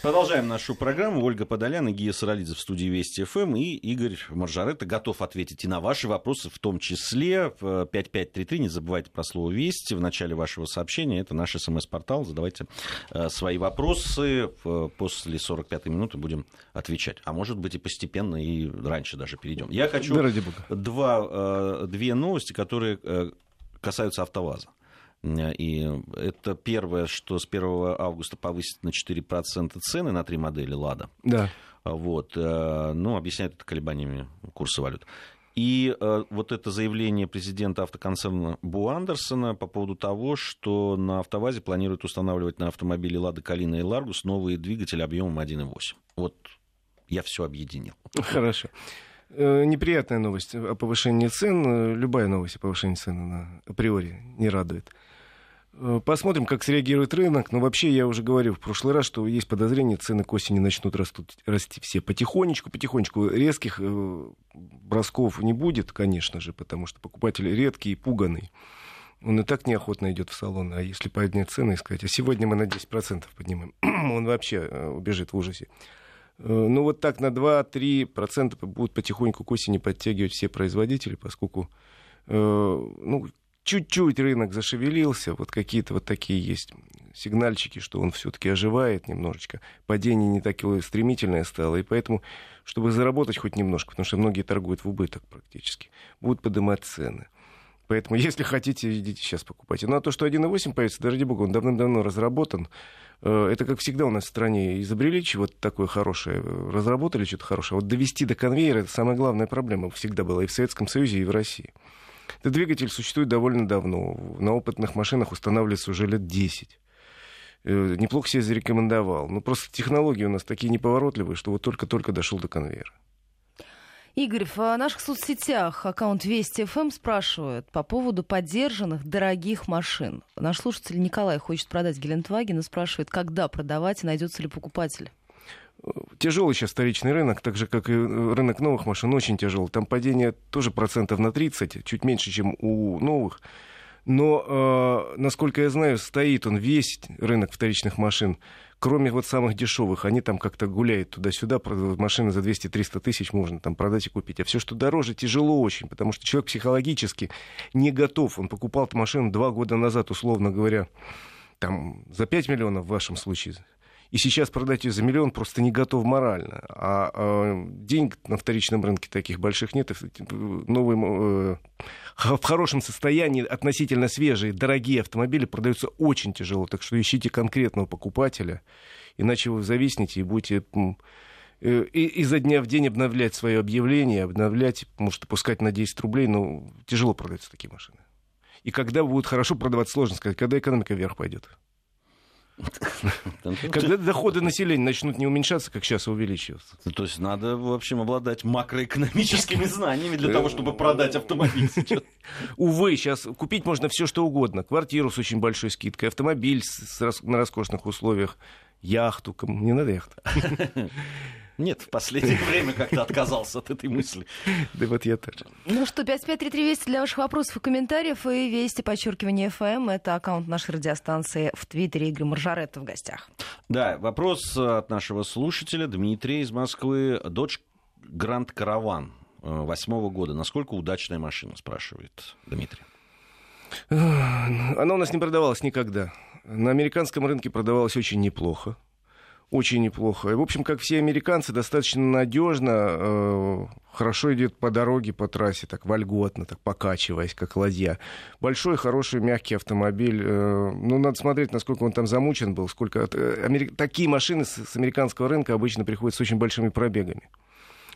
Продолжаем нашу программу. Ольга Подолян и Гия Саралидзе в студии Вести ФМ. И Игорь Маржаретта готов ответить и на ваши вопросы, в том числе в 5533. Не забывайте про слово «Вести» в начале вашего сообщения. Это наш смс-портал. Задавайте э, свои вопросы. После 45-й минуты будем отвечать. А может быть и постепенно, и раньше даже перейдем. Я хочу да, два, э, две новости, которые э, касаются АвтоВАЗа. И это первое, что с 1 августа повысит на 4% цены на три модели «Лада». Да. Вот. Э, ну, объясняют это колебаниями курса валют. И э, вот это заявление президента автоконцерна Бу Андерсона по поводу того, что на автовазе планируют устанавливать на автомобиле «Лада Калина» и «Ларгус» новые двигатели объемом 1,8. Вот я все объединил. Хорошо. Э, неприятная новость о повышении цен. Любая новость о повышении цен она априори не радует. Э, посмотрим, как среагирует рынок. Но вообще, я уже говорил в прошлый раз, что есть подозрение, цены к осени начнут растут, расти все потихонечку, потихонечку. Резких э, бросков не будет, конечно же, потому что покупатель редкий и пуганный. Он и так неохотно идет в салон. А если поднять цены и сказать, а сегодня мы на 10% поднимем, он вообще э, убежит в ужасе. Ну вот так на 2-3% будут потихоньку к осени подтягивать все производители, поскольку ну, чуть-чуть рынок зашевелился, вот какие-то вот такие есть сигнальчики, что он все-таки оживает немножечко. Падение не такое стремительное стало, и поэтому, чтобы заработать хоть немножко, потому что многие торгуют в убыток практически, будут поднимать цены. Поэтому, если хотите, идите сейчас покупайте. Ну, а то, что 1.8 появится, да ради бога, он давным-давно разработан. Э, это, как всегда, у нас в стране изобрели чего-то такое хорошее, разработали что-то хорошее. Вот довести до конвейера — это самая главная проблема всегда была и в Советском Союзе, и в России. Этот двигатель существует довольно давно. На опытных машинах устанавливается уже лет 10 э, неплохо себя зарекомендовал. Ну, просто технологии у нас такие неповоротливые, что вот только-только дошел до конвейера. Игорь, в наших соцсетях аккаунт Вести ФМ спрашивает по поводу поддержанных дорогих машин. Наш слушатель Николай хочет продать Гелендваген и спрашивает, когда продавать и найдется ли покупатель тяжелый сейчас вторичный рынок, так же, как и э, рынок новых машин, очень тяжелый. Там падение тоже процентов на 30, чуть меньше, чем у новых. Но, э, насколько я знаю, стоит он весь рынок вторичных машин, кроме вот самых дешевых. Они там как-то гуляют туда-сюда, машины за 200-300 тысяч можно там продать и купить. А все, что дороже, тяжело очень, потому что человек психологически не готов. Он покупал машину два года назад, условно говоря, там, за 5 миллионов в вашем случае, и сейчас продать ее за миллион просто не готов морально. А, а денег на вторичном рынке таких больших нет. Новые, э, в хорошем состоянии, относительно свежие, дорогие автомобили продаются очень тяжело. Так что ищите конкретного покупателя, иначе вы зависнете и будете э, и изо дня в день обновлять свое объявление, обновлять, может, пускать на 10 рублей, но тяжело продаются такие машины. И когда будут хорошо продавать, сложно сказать, когда экономика вверх пойдет. Когда доходы населения начнут не уменьшаться, как сейчас, а увеличиваться. То есть надо, в общем, обладать макроэкономическими знаниями для того, чтобы продать автомобиль сейчас. Увы, сейчас купить можно все, что угодно. Квартиру с очень большой скидкой, автомобиль на роскошных условиях, яхту. Не надо яхту. Нет, в последнее время как-то отказался от этой мысли. Да вот я тоже. Ну что, 5533 Вести для ваших вопросов и комментариев. И Вести, подчеркивание ФМ. Это аккаунт нашей радиостанции в Твиттере. Игорь Маржаретта в гостях. Да, вопрос от нашего слушателя Дмитрия из Москвы. Дочь Гранд Караван восьмого года. Насколько удачная машина, спрашивает Дмитрий. Она у нас не продавалась никогда. На американском рынке продавалась очень неплохо очень неплохо. И, в общем, как все американцы, достаточно надежно, э, хорошо идет по дороге, по трассе, так вольготно, так покачиваясь, как ладья. Большой, хороший, мягкий автомобиль. Э, ну, надо смотреть, насколько он там замучен был, сколько... Э, амери... Такие машины с, с американского рынка обычно приходят с очень большими пробегами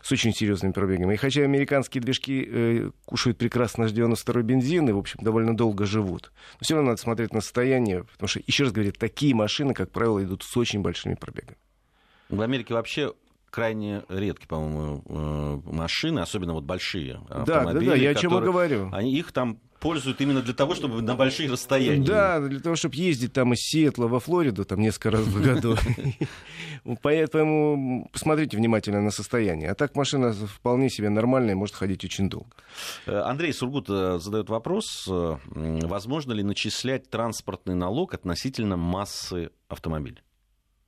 с очень серьезными пробегами. И хотя американские движки э, кушают прекрасно наш 92 бензин и, в общем, довольно долго живут, но все равно надо смотреть на состояние, потому что, еще раз говорю, такие машины, как правило, идут с очень большими пробегами. В Америке вообще крайне редкие, по-моему, э, машины, особенно вот большие автомобили. Да, да, да, я о чем и говорю. Они, их там пользуют именно для того, чтобы на большие расстояния. Да, для того, чтобы ездить там из Сиэтла во Флориду, там несколько раз в году. Поэтому посмотрите внимательно на состояние. А так машина вполне себе нормальная, может ходить очень долго. Э, Андрей Сургут э, задает вопрос, возможно ли начислять транспортный налог относительно массы автомобиля?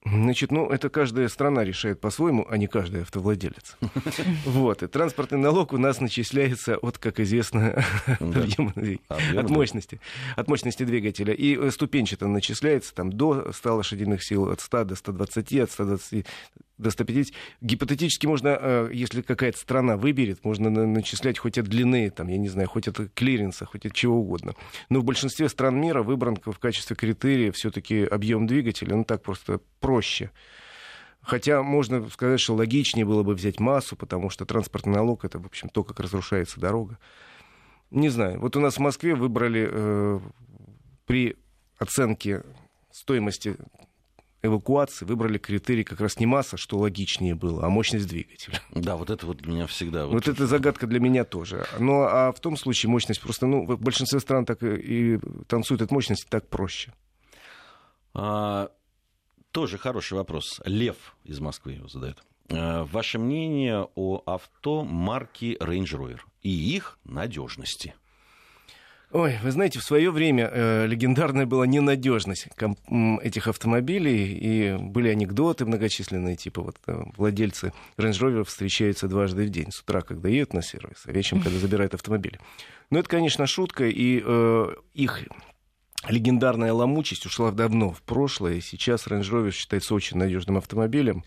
Значит, ну, это каждая страна решает по-своему, а не каждый автовладелец. Вот. И транспортный налог у нас начисляется от, как известно, от мощности. От мощности двигателя. И э, ступенчато начисляется там до 100 лошадиных сил, от 100 до 120, от 120 до 150. Гипотетически можно, э, если какая-то страна выберет, можно начислять хоть от длины, там, я не знаю, хоть от клиренса, хоть от чего угодно. Но в большинстве стран мира выбран в качестве критерия все-таки объем двигателя. Ну, так просто проще. Хотя можно сказать, что логичнее было бы взять массу, потому что транспортный налог это, в общем, то, как разрушается дорога. Не знаю. Вот у нас в Москве выбрали э, при оценке стоимости эвакуации выбрали критерий как раз не масса, что логичнее было, а мощность двигателя. Да, вот это вот меня всегда... Вот, вот это загадка для меня тоже. Но а в том случае мощность просто, ну, в большинстве стран так и, и танцуют от мощности так проще. А, тоже хороший вопрос. Лев из Москвы его задает. А, ваше мнение о авто марки Range Rover и их надежности? Ой, вы знаете, в свое время э, легендарная была ненадежность этих автомобилей, и были анекдоты многочисленные, типа вот э, владельцы Rover встречаются дважды в день, с утра, когда едут на сервис, а вечером, когда забирают автомобили. Но это, конечно, шутка, и э, их легендарная ломучесть ушла давно в прошлое, и сейчас Rover считается очень надежным автомобилем.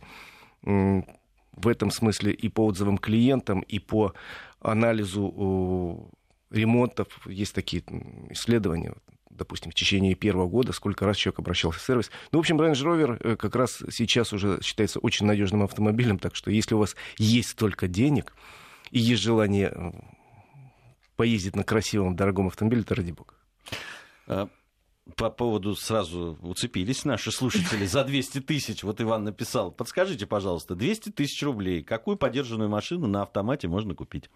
В этом смысле и по отзывам клиентам, и по анализу ремонтов. Есть такие исследования, допустим, в течение первого года, сколько раз человек обращался в сервис. Ну, в общем, Range Rover э, как раз сейчас уже считается очень надежным автомобилем, так что если у вас есть столько денег и есть желание поездить на красивом, дорогом автомобиле, то ради бога. А, по поводу сразу уцепились наши слушатели за 200 тысяч. Вот Иван написал. Подскажите, пожалуйста, 200 тысяч рублей. Какую подержанную машину на автомате можно купить?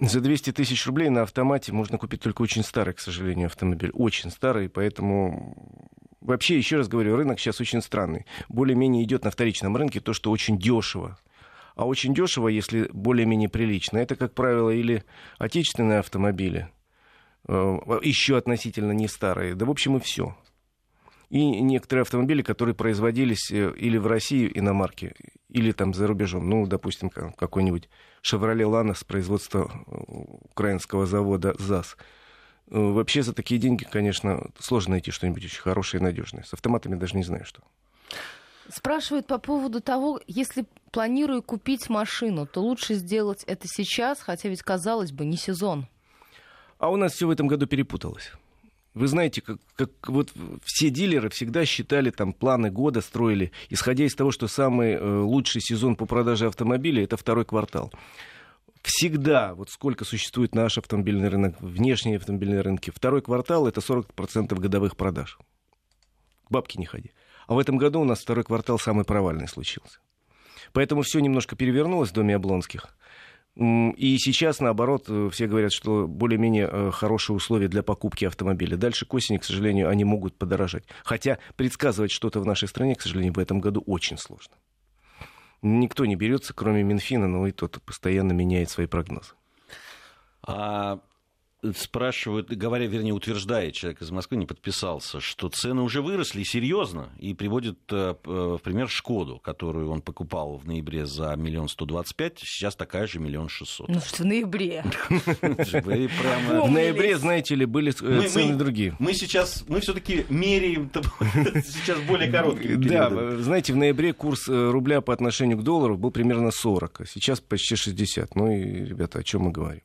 За 200 тысяч рублей на автомате можно купить только очень старый, к сожалению, автомобиль. Очень старый, поэтому... Вообще, еще раз говорю, рынок сейчас очень странный. Более-менее идет на вторичном рынке то, что очень дешево. А очень дешево, если более-менее прилично, это, как правило, или отечественные автомобили, э, еще относительно не старые, да, в общем, и все. И некоторые автомобили, которые производились э, или в России иномарки, или там за рубежом. Ну, допустим, какой-нибудь «Шевроле Ланос» производства э, украинского завода ЗАЗ. Э, вообще за такие деньги, конечно, сложно найти что-нибудь очень хорошее и надежное. С автоматами даже не знаю, что. Спрашивают по поводу того, если планирую купить машину, то лучше сделать это сейчас, хотя ведь, казалось бы, не сезон. А у нас все в этом году перепуталось. Вы знаете, как, как вот все дилеры всегда считали там планы года, строили, исходя из того, что самый э, лучший сезон по продаже автомобилей это второй квартал. Всегда, вот сколько существует наш автомобильный рынок, внешние автомобильные рынки, второй квартал это 40% годовых продаж. Бабки не ходи. А в этом году у нас второй квартал самый провальный случился. Поэтому все немножко перевернулось в доме Облонских. И сейчас, наоборот, э, все говорят, что более-менее э, хорошие условия для покупки автомобиля. Дальше к осени, к сожалению, они могут подорожать. Хотя предсказывать что-то в нашей стране, к сожалению, в этом году очень сложно. Никто не берется, кроме Минфина, но и тот постоянно меняет свои прогнозы. А спрашивают, говоря, вернее, утверждает, человек из Москвы не подписался, что цены уже выросли серьезно, и приводит э, в пример Шкоду, которую он покупал в ноябре за миллион сто двадцать пять, сейчас такая же миллион шестьсот. Ну что, в ноябре? В ноябре, знаете ли, были э, цены другие. Мы сейчас, мы все-таки меряем сейчас более короткие Да, знаете, в ноябре курс э, рубля по отношению к доллару был примерно 40, а сейчас почти 60. Ну и, ребята, о чем мы говорим?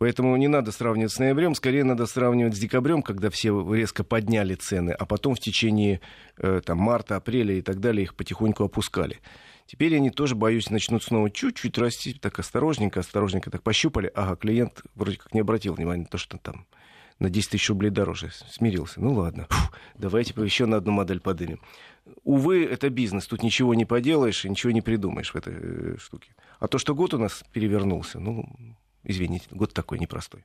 Поэтому не надо сравнивать с ноябрем, скорее надо сравнивать с декабрем, когда все резко подняли цены, а потом в течение э, там, марта, апреля и так далее их потихоньку опускали. Теперь они тоже, боюсь, начнут снова чуть-чуть расти, так осторожненько, осторожненько так пощупали. Ага, клиент вроде как не обратил внимания на то, что там на 10 тысяч рублей дороже. Смирился. Ну ладно, Фу, давайте еще на одну модель подымем. Увы, это бизнес. Тут ничего не поделаешь и ничего не придумаешь в этой э, штуке. А то, что год у нас перевернулся, ну, Извините, год такой непростой.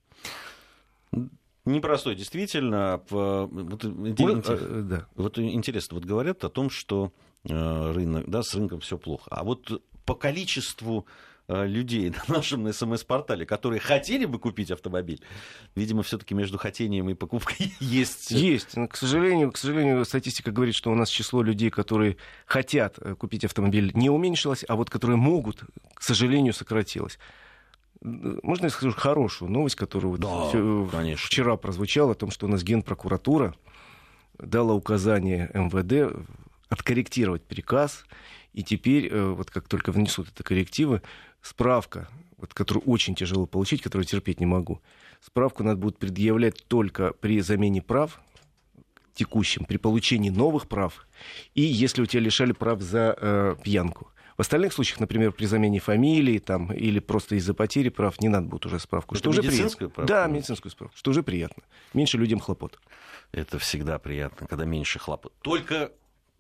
Непростой, действительно. Вот, Ой, а, да. вот интересно, вот говорят о том, что э, рынок, да, с рынком все плохо. А вот по количеству э, людей на нашем смс-портале, которые хотели бы купить автомобиль. Видимо, все-таки между хотением и покупкой есть... Есть. Но, к сожалению, к сожалению, статистика говорит, что у нас число людей, которые хотят э, купить автомобиль, не уменьшилось, а вот которые могут, к сожалению, сократилось. Можно я скажу хорошую новость, которая вот да, вчера прозвучала, о том, что у нас Генпрокуратура дала указание МВД откорректировать приказ, и теперь, э, вот как только внесут это коррективы, справка, вот, которую очень тяжело получить, которую терпеть не могу, справку надо будет предъявлять только при замене прав текущим, при получении новых прав, и если у тебя лишали прав за э, пьянку. В остальных случаях, например, при замене фамилии там, или просто из-за потери прав, не надо будет уже справку. Это что уже приятно. Правку? Да, медицинскую справку, что уже приятно. Меньше людям хлопот. Это всегда приятно, когда меньше хлопот. Только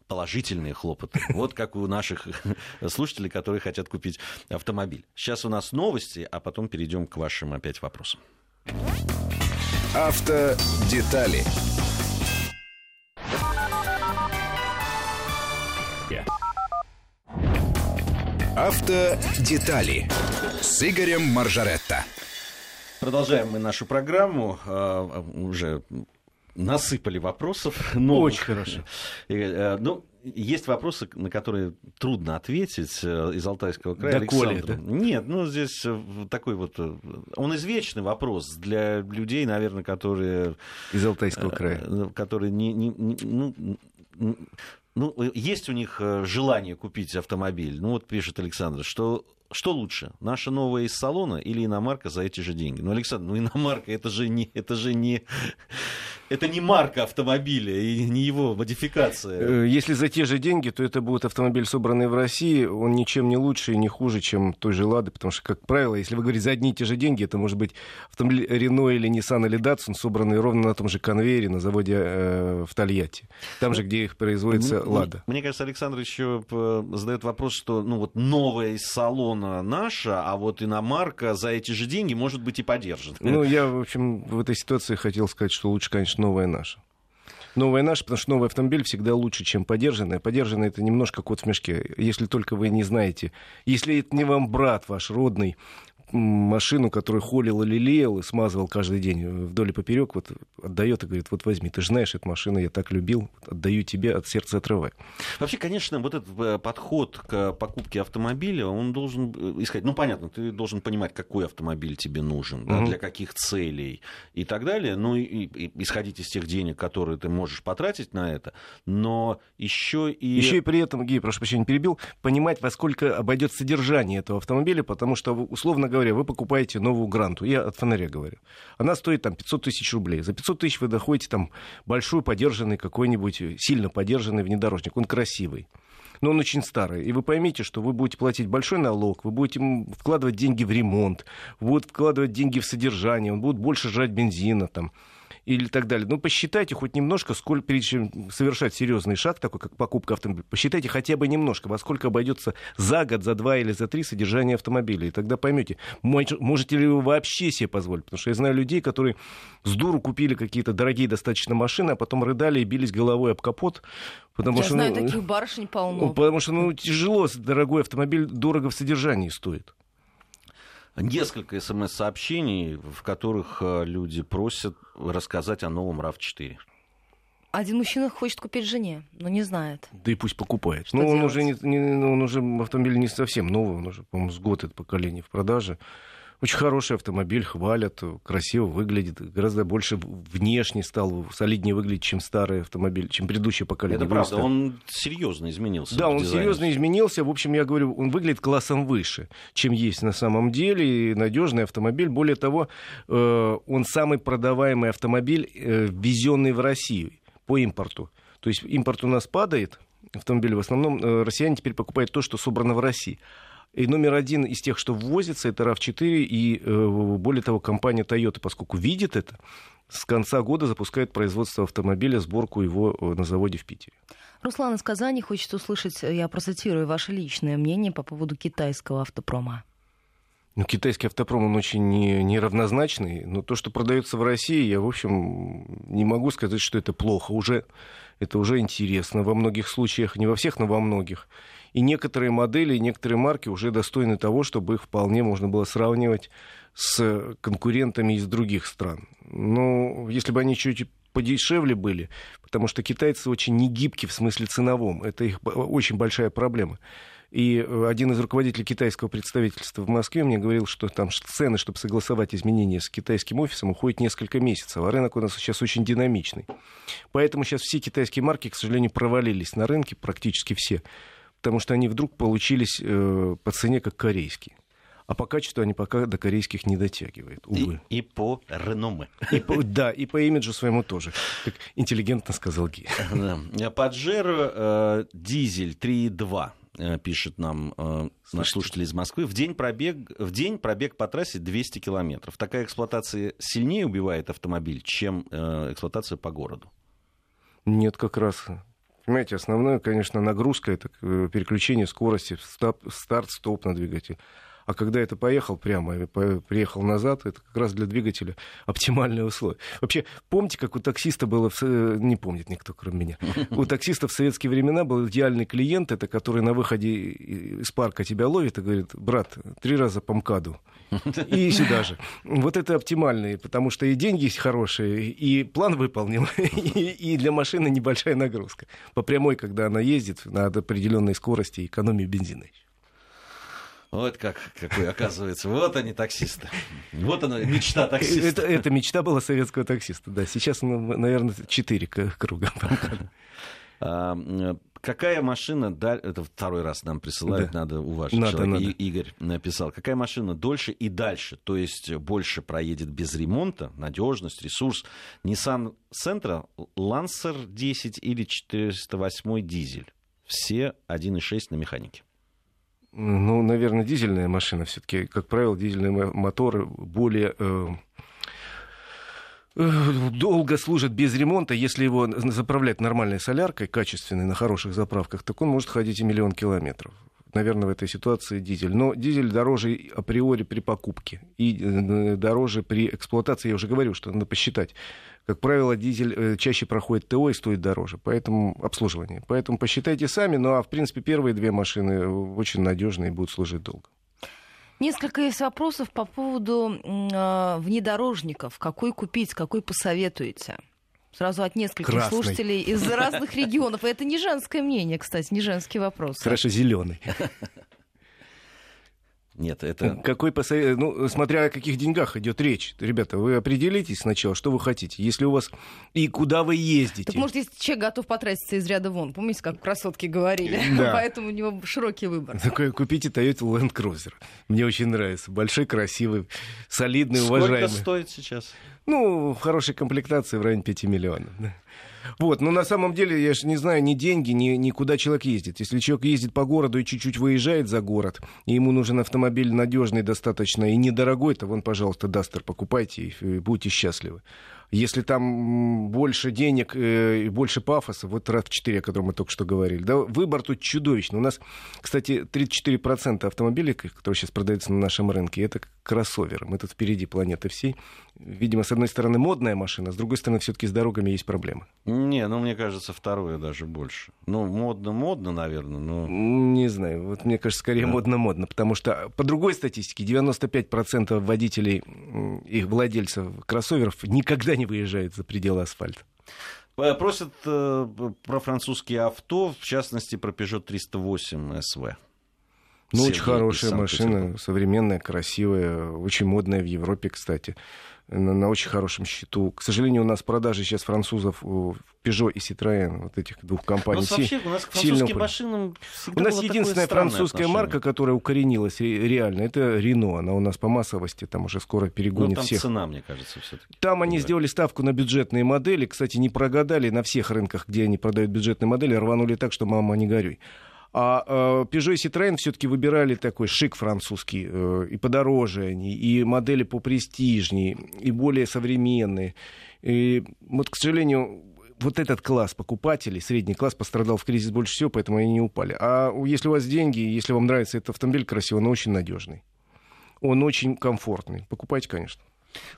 положительные хлопоты. Вот как у наших слушателей, которые хотят купить автомобиль. Сейчас у нас новости, а потом перейдем к вашим опять вопросам. Автодетали. Автодетали с Игорем Маржаретто. Продолжаем мы нашу программу. А, уже насыпали вопросов. Новых. Очень хорошо. Э, ну, есть вопросы, на которые трудно ответить э, из Алтайского края. Да, Коля, да? Нет, ну здесь э, такой вот... Он извечный вопрос для людей, наверное, которые... Из Алтайского края. Которые не... не, не ну, ну, есть у них желание купить автомобиль. Ну, вот пишет Александр, что что лучше, наша новая из салона или иномарка за эти же деньги? Ну, Александр, ну иномарка это же не, это же не, это не марка автомобиля и не его модификация. Э, если за те же деньги, то это будет автомобиль, собранный в России. Он ничем не лучше и не хуже, чем той же Лады, потому что, как правило, если вы говорите за одни и те же деньги, это может быть автомобиль Рено или Nissan или Datsun, собранный ровно на том же конвейере на заводе э, в Тольятти. Там же, где их производится Лада. Мне кажется, Александр еще э, задает вопрос, что ну вот новая из салона наша, а вот иномарка за эти же деньги может быть и поддержана. Ну, я, в общем, в этой ситуации хотел сказать, что лучше, конечно, конечно, новая наша. Новая наша, потому что новый автомобиль всегда лучше, чем подержанный. Подержанный это немножко кот в мешке. Если только вы не знаете, если это не вам брат ваш родный, машину, которую холил и лелеял, и смазывал каждый день вдоль и поперек, вот отдает и говорит, вот возьми, ты же знаешь, эту машину я так любил, отдаю тебе, от сердца отрывай. Вообще, конечно, вот этот э, подход к покупке автомобиля, он должен э, искать, ну, понятно, ты должен понимать, какой автомобиль тебе нужен, угу. да, для каких целей и так далее, ну, и, и исходить из тех денег, которые ты можешь потратить на это, но еще и... Еще и при этом, Гей, прошу прощения, перебил, понимать, во сколько обойдет содержание этого автомобиля, потому что, условно говоря, вы покупаете новую гранту, я от фонаря говорю, она стоит там 500 тысяч рублей. За 500 тысяч вы доходите там большой подержанный какой-нибудь, сильно подержанный внедорожник, он красивый. Но он очень старый. И вы поймите, что вы будете платить большой налог, вы будете вкладывать деньги в ремонт, вы будете вкладывать деньги в содержание, он будет больше жрать бензина там или так далее. Ну, посчитайте хоть немножко, сколько, прежде чем совершать серьезный шаг, такой как покупка автомобиля, посчитайте хотя бы немножко, во сколько обойдется за год, за два или за три содержание автомобиля. И тогда поймете, можете ли вы вообще себе позволить. Потому что я знаю людей, которые с дуру купили какие-то дорогие достаточно машины, а потом рыдали и бились головой об капот. Потому я что, знаю, ну, таких барышень полно. Потому что ну, тяжело, дорогой автомобиль дорого в содержании стоит несколько смс-сообщений, в которых э, люди просят рассказать о новом RAV4. Один мужчина хочет купить жене, но не знает. Да и пусть покупает. Что ну, он уже, не, не, он уже автомобиль не совсем новый, он уже, по-моему, с год это поколение в продаже. Очень хороший автомобиль, хвалят, красиво выглядит, гораздо больше внешне стал, солиднее выглядеть, чем старый автомобиль, чем предыдущее поколение. Это правда, он серьезно изменился. Да, он дизайне. серьезно изменился. В общем, я говорю, он выглядит классом выше, чем есть на самом деле. И надежный автомобиль. Более того, э, он самый продаваемый автомобиль, э, ввезенный в Россию по импорту. То есть импорт у нас падает, автомобили в основном э, россияне теперь покупают то, что собрано в России. И номер один из тех, что ввозится, это RAV4. И э, более того, компания Toyota, поскольку видит это, с конца года запускает производство автомобиля, сборку его э, на заводе в Питере. Руслан из Казани хочет услышать, э, я процитирую, ваше личное мнение по поводу китайского автопрома. Ну, китайский автопром, он очень не, неравнозначный, но то, что продается в России, я, в общем, не могу сказать, что это плохо. Уже, это уже интересно во многих случаях, не во всех, но во многих. И некоторые модели, некоторые марки уже достойны того, чтобы их вполне можно было сравнивать с конкурентами из других стран. Но если бы они чуть подешевле были, потому что китайцы очень негибки в смысле ценовом. Это их очень большая проблема. И э, один из руководителей китайского представительства в Москве мне говорил, что там цены, чтобы согласовать изменения с китайским офисом, уходит несколько месяцев. А рынок у нас сейчас очень динамичный. Поэтому сейчас все китайские марки, к сожалению, провалились на рынке, практически все. Потому что они вдруг получились э, по цене как корейские. А по качеству они пока до корейских не дотягивают, увы. И, и по реноме. И по, да, и по имиджу своему тоже, как интеллигентно сказал Ги. Паджеро э, дизель 3.2 Э, пишет нам э, наш слушатель из Москвы, в день, пробег, в день пробег по трассе 200 километров. Такая эксплуатация сильнее убивает автомобиль, чем э, эксплуатация по городу? Нет, как раз. Понимаете, основная, конечно, нагрузка это э, переключение скорости, старт-стоп на двигатель. А когда это поехал прямо, приехал назад, это как раз для двигателя оптимальные условия. Вообще, помните, как у таксиста было, в... не помнит никто, кроме меня, у таксиста в советские времена был идеальный клиент, это который на выходе из парка тебя ловит и говорит, брат, три раза по МКАДу. И сюда же. Вот это оптимальные, потому что и деньги есть хорошие, и план выполнил, и, и для машины небольшая нагрузка. По прямой, когда она ездит на определенной скорости, экономии бензина еще. Вот как, какой оказывается. Вот они, таксисты. Вот она, мечта таксиста. Это, это мечта была советского таксиста, да. Сейчас, ну, наверное, четыре круга. А, какая машина, это второй раз нам присылают, да. надо уважить надо, человека. Надо. Игорь написал, какая машина дольше и дальше, то есть больше проедет без ремонта, надежность, ресурс. Nissan Sentra, Lancer 10 или 408 дизель. Все 1.6 на механике. Ну, наверное, дизельная машина все-таки, как правило, дизельные моторы более э, э, долго служит без ремонта. Если его заправлять нормальной соляркой, качественной, на хороших заправках, так он может ходить и миллион километров. Наверное, в этой ситуации дизель. Но дизель дороже априори при покупке и э, дороже при эксплуатации. Я уже говорил, что надо посчитать как правило, дизель э, чаще проходит ТО и стоит дороже, поэтому обслуживание. Поэтому посчитайте сами, ну а в принципе первые две машины э, очень надежные и будут служить долго. Несколько есть вопросов по поводу э, внедорожников. Какой купить, какой посоветуете? Сразу от нескольких Красный. слушателей из разных регионов. И это не женское мнение, кстати, не женский вопрос. Хорошо, зеленый. Нет, это... Какой посовет... Ну, смотря о каких деньгах идет речь. Ребята, вы определитесь сначала, что вы хотите. Если у вас... И куда вы ездите. Так может, если человек готов потратиться из ряда вон. Помните, как красотки говорили? Да. Поэтому у него широкий выбор. Такой, купите Toyota Land Cruiser. Мне очень нравится. Большой, красивый, солидный, Сколько уважаемый. Сколько стоит сейчас? Ну, в хорошей комплектации в районе 5 миллионов. Вот, но на самом деле, я же не знаю ни деньги, ни, ни куда человек ездит. Если человек ездит по городу и чуть-чуть выезжает за город, и ему нужен автомобиль надежный достаточно и недорогой, то вон, пожалуйста, Дастер покупайте и будьте счастливы. Если там больше денег э, и больше пафоса, вот RAV4, о котором мы только что говорили, да, выбор тут чудовищный. У нас, кстати, 34% автомобилей, которые сейчас продаются на нашем рынке, это кроссоверы. Мы тут впереди планеты всей. Видимо, с одной стороны, модная машина, с другой стороны, все-таки с дорогами есть проблемы. Не, ну, мне кажется, второе даже больше. Ну, модно-модно, наверное, но... Не знаю, вот мне кажется, скорее модно-модно, потому что по другой статистике 95% водителей и владельцев кроссоверов никогда не выезжают за пределы асфальта. Э, просят э, про французские авто, в частности, про Peugeot 308 SV. Ну, очень хорошая машина, современная, красивая, очень модная в Европе, кстати на, на очень хорошем счету. К сожалению, у нас продажи сейчас французов Peugeot и Citroën, вот этих двух компаний. Но вообще у нас к французским машинам У нас единственная французская отношение. марка, которая укоренилась реально, это Renault. Она у нас по массовости там уже скоро перегонит Но там всех. цена, мне кажется, все-таки. Там они сделали ставку на бюджетные модели. Кстати, не прогадали на всех рынках, где они продают бюджетные модели, рванули так, что мама не горюй. А э, Peugeot и Citroën все-таки выбирали такой шик французский, э, и подороже они, и модели попрестижнее, и более современные. И вот, к сожалению, вот этот класс покупателей, средний класс, пострадал в кризис больше всего, поэтому они не упали. А если у вас деньги, если вам нравится этот автомобиль красивый, он очень надежный. Он очень комфортный. Покупайте, конечно.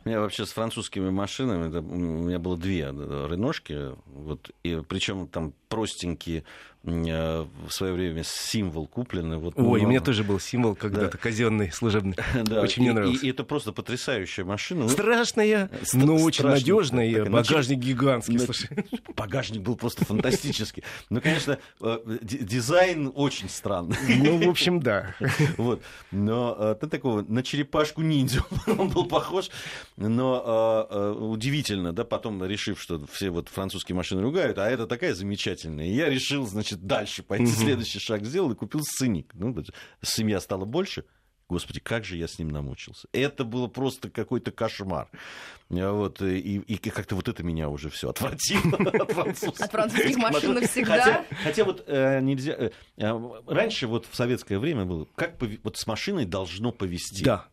У меня вообще с французскими машинами, у меня было две реношки, вот, и, причем там простенькие э, в свое время символ купленный. Вот, Ой, ну, у меня тоже был символ когда-то казенный, служебный. да, Очень мне и- нравился. И, и это просто потрясающая машина. Ну, Страшная, Стра- но очень надежная. Так, Багажник гигантский, на- слушай. Багажник был просто фантастический. Ну, конечно, э, ди- дизайн очень странный. Ну, в общем, да. Вот. Но э, ты такого на черепашку ниндзю он был похож. Но э, э, удивительно, да, потом решив, что все вот французские машины ругают, а это такая замечательная. Я решил, значит, дальше пойти, следующий шаг сделал и купил сценик. Ну, семья стала больше. Господи, как же я с ним намучился. Это было просто какой-то кошмар. А Вот, и, и как-то вот это меня уже все отвратило от французских, От французских машин навсегда. Хотя, хотя вот э, нельзя... э, э, раньше вот в советское время было, как вот с машиной должно повести. Да.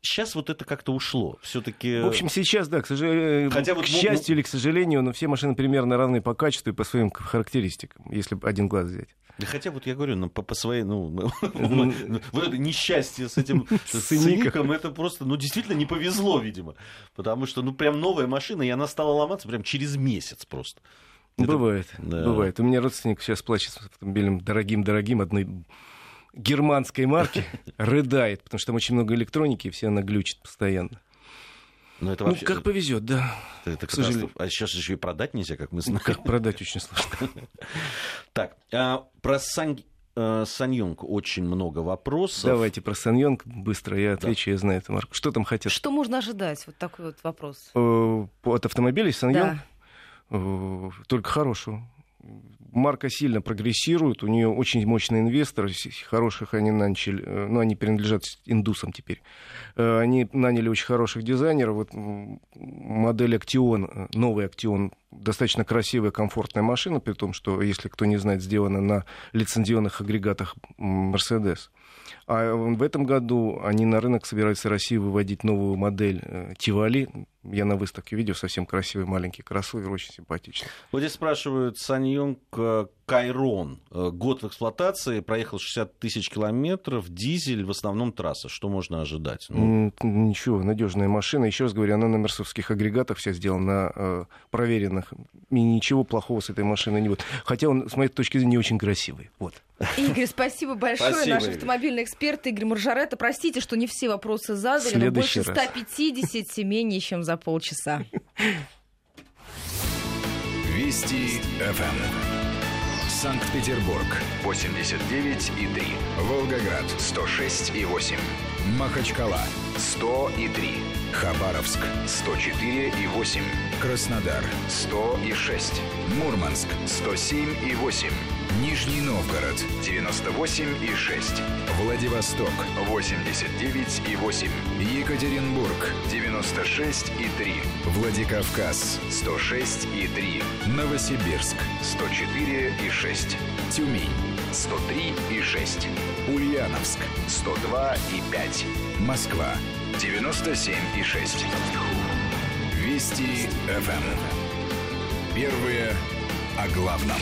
Сейчас вот это как-то ушло. Все-таки... В общем, сейчас, да, к сожалению, Хотя вот к ну- счастью или к сожалению, но все машины примерно равны по качеству и по своим характеристикам, если один глаз взять. Да хотя вот я говорю, ну, по, по своей, ну, Ну, вот это несчастье с этим Сцеником. это просто, ну, действительно не повезло, видимо. Потому что, ну, прям новая машина, и она стала ломаться прям через месяц просто. Бывает, да. бывает. У меня родственник сейчас плачет с автомобилем дорогим-дорогим одной германской марки, рыдает, потому что там очень много электроники, и все она глючит постоянно. Ну, это Ну, вообще... как повезет, да. это к сожалению. А сейчас еще и продать нельзя, как мы знаем. Как продать очень сложно. Так, а про Сан... э, Саньонг очень много вопросов. Давайте про Саньонг быстро, я отвечу, я знаю эту марку. Что там хотят? Что можно ожидать? Вот такой вот вопрос. Э, От автомобилей Саньонг? Да. Э, Только хорошего. Марка сильно прогрессирует, у нее очень мощный инвестор, с- хороших они начали, э, ну, они принадлежат индусам теперь. Э, Они наняли очень хороших дизайнеров. Вот модель Актион, э, новый Актион, достаточно красивая, комфортная машина, при том, что, если кто не знает, сделана на лицензионных агрегатах Mercedes. А в этом году они на рынок собираются России выводить новую модель Тивали. Я на выставке видел совсем красивый маленький кроссовер, очень симпатичный. Вот здесь спрашивают Саньонг э, Кайрон. Э, Год в эксплуатации, проехал 60 тысяч километров, дизель, в основном трасса. Что можно ожидать? Ну, Ничего, надежная машина. Еще раз говорю, она на мерсовских агрегатах вся сделана, на э, проверенных. И ничего плохого с этой машиной не будет. Хотя он, с моей точки зрения, не очень красивый. Вот. Игорь, спасибо большое. Спасибо, Наш Игорь. автомобильный эксперт Игорь Маржаретта. Простите, что не все вопросы задали, но больше раз. 150 менее чем за полчаса. Вести ФМ. Санкт-Петербург 89 и 3. Волгоград 106 и 8. Махачкала 100 и 3. Хабаровск 104 и 8. Краснодар 100 и 6. Мурманск 107 и 8. Нижний Новгород 98 и 6. Владивосток 89 и 8. Екатеринбург 96 и 3. Владикавказ 106 и 3. Новосибирск 104 и 6. Тюмень 103 и 6. Ульяновск 102 и 5. Москва 97 и 6. Вести ФМ. Первые о главном.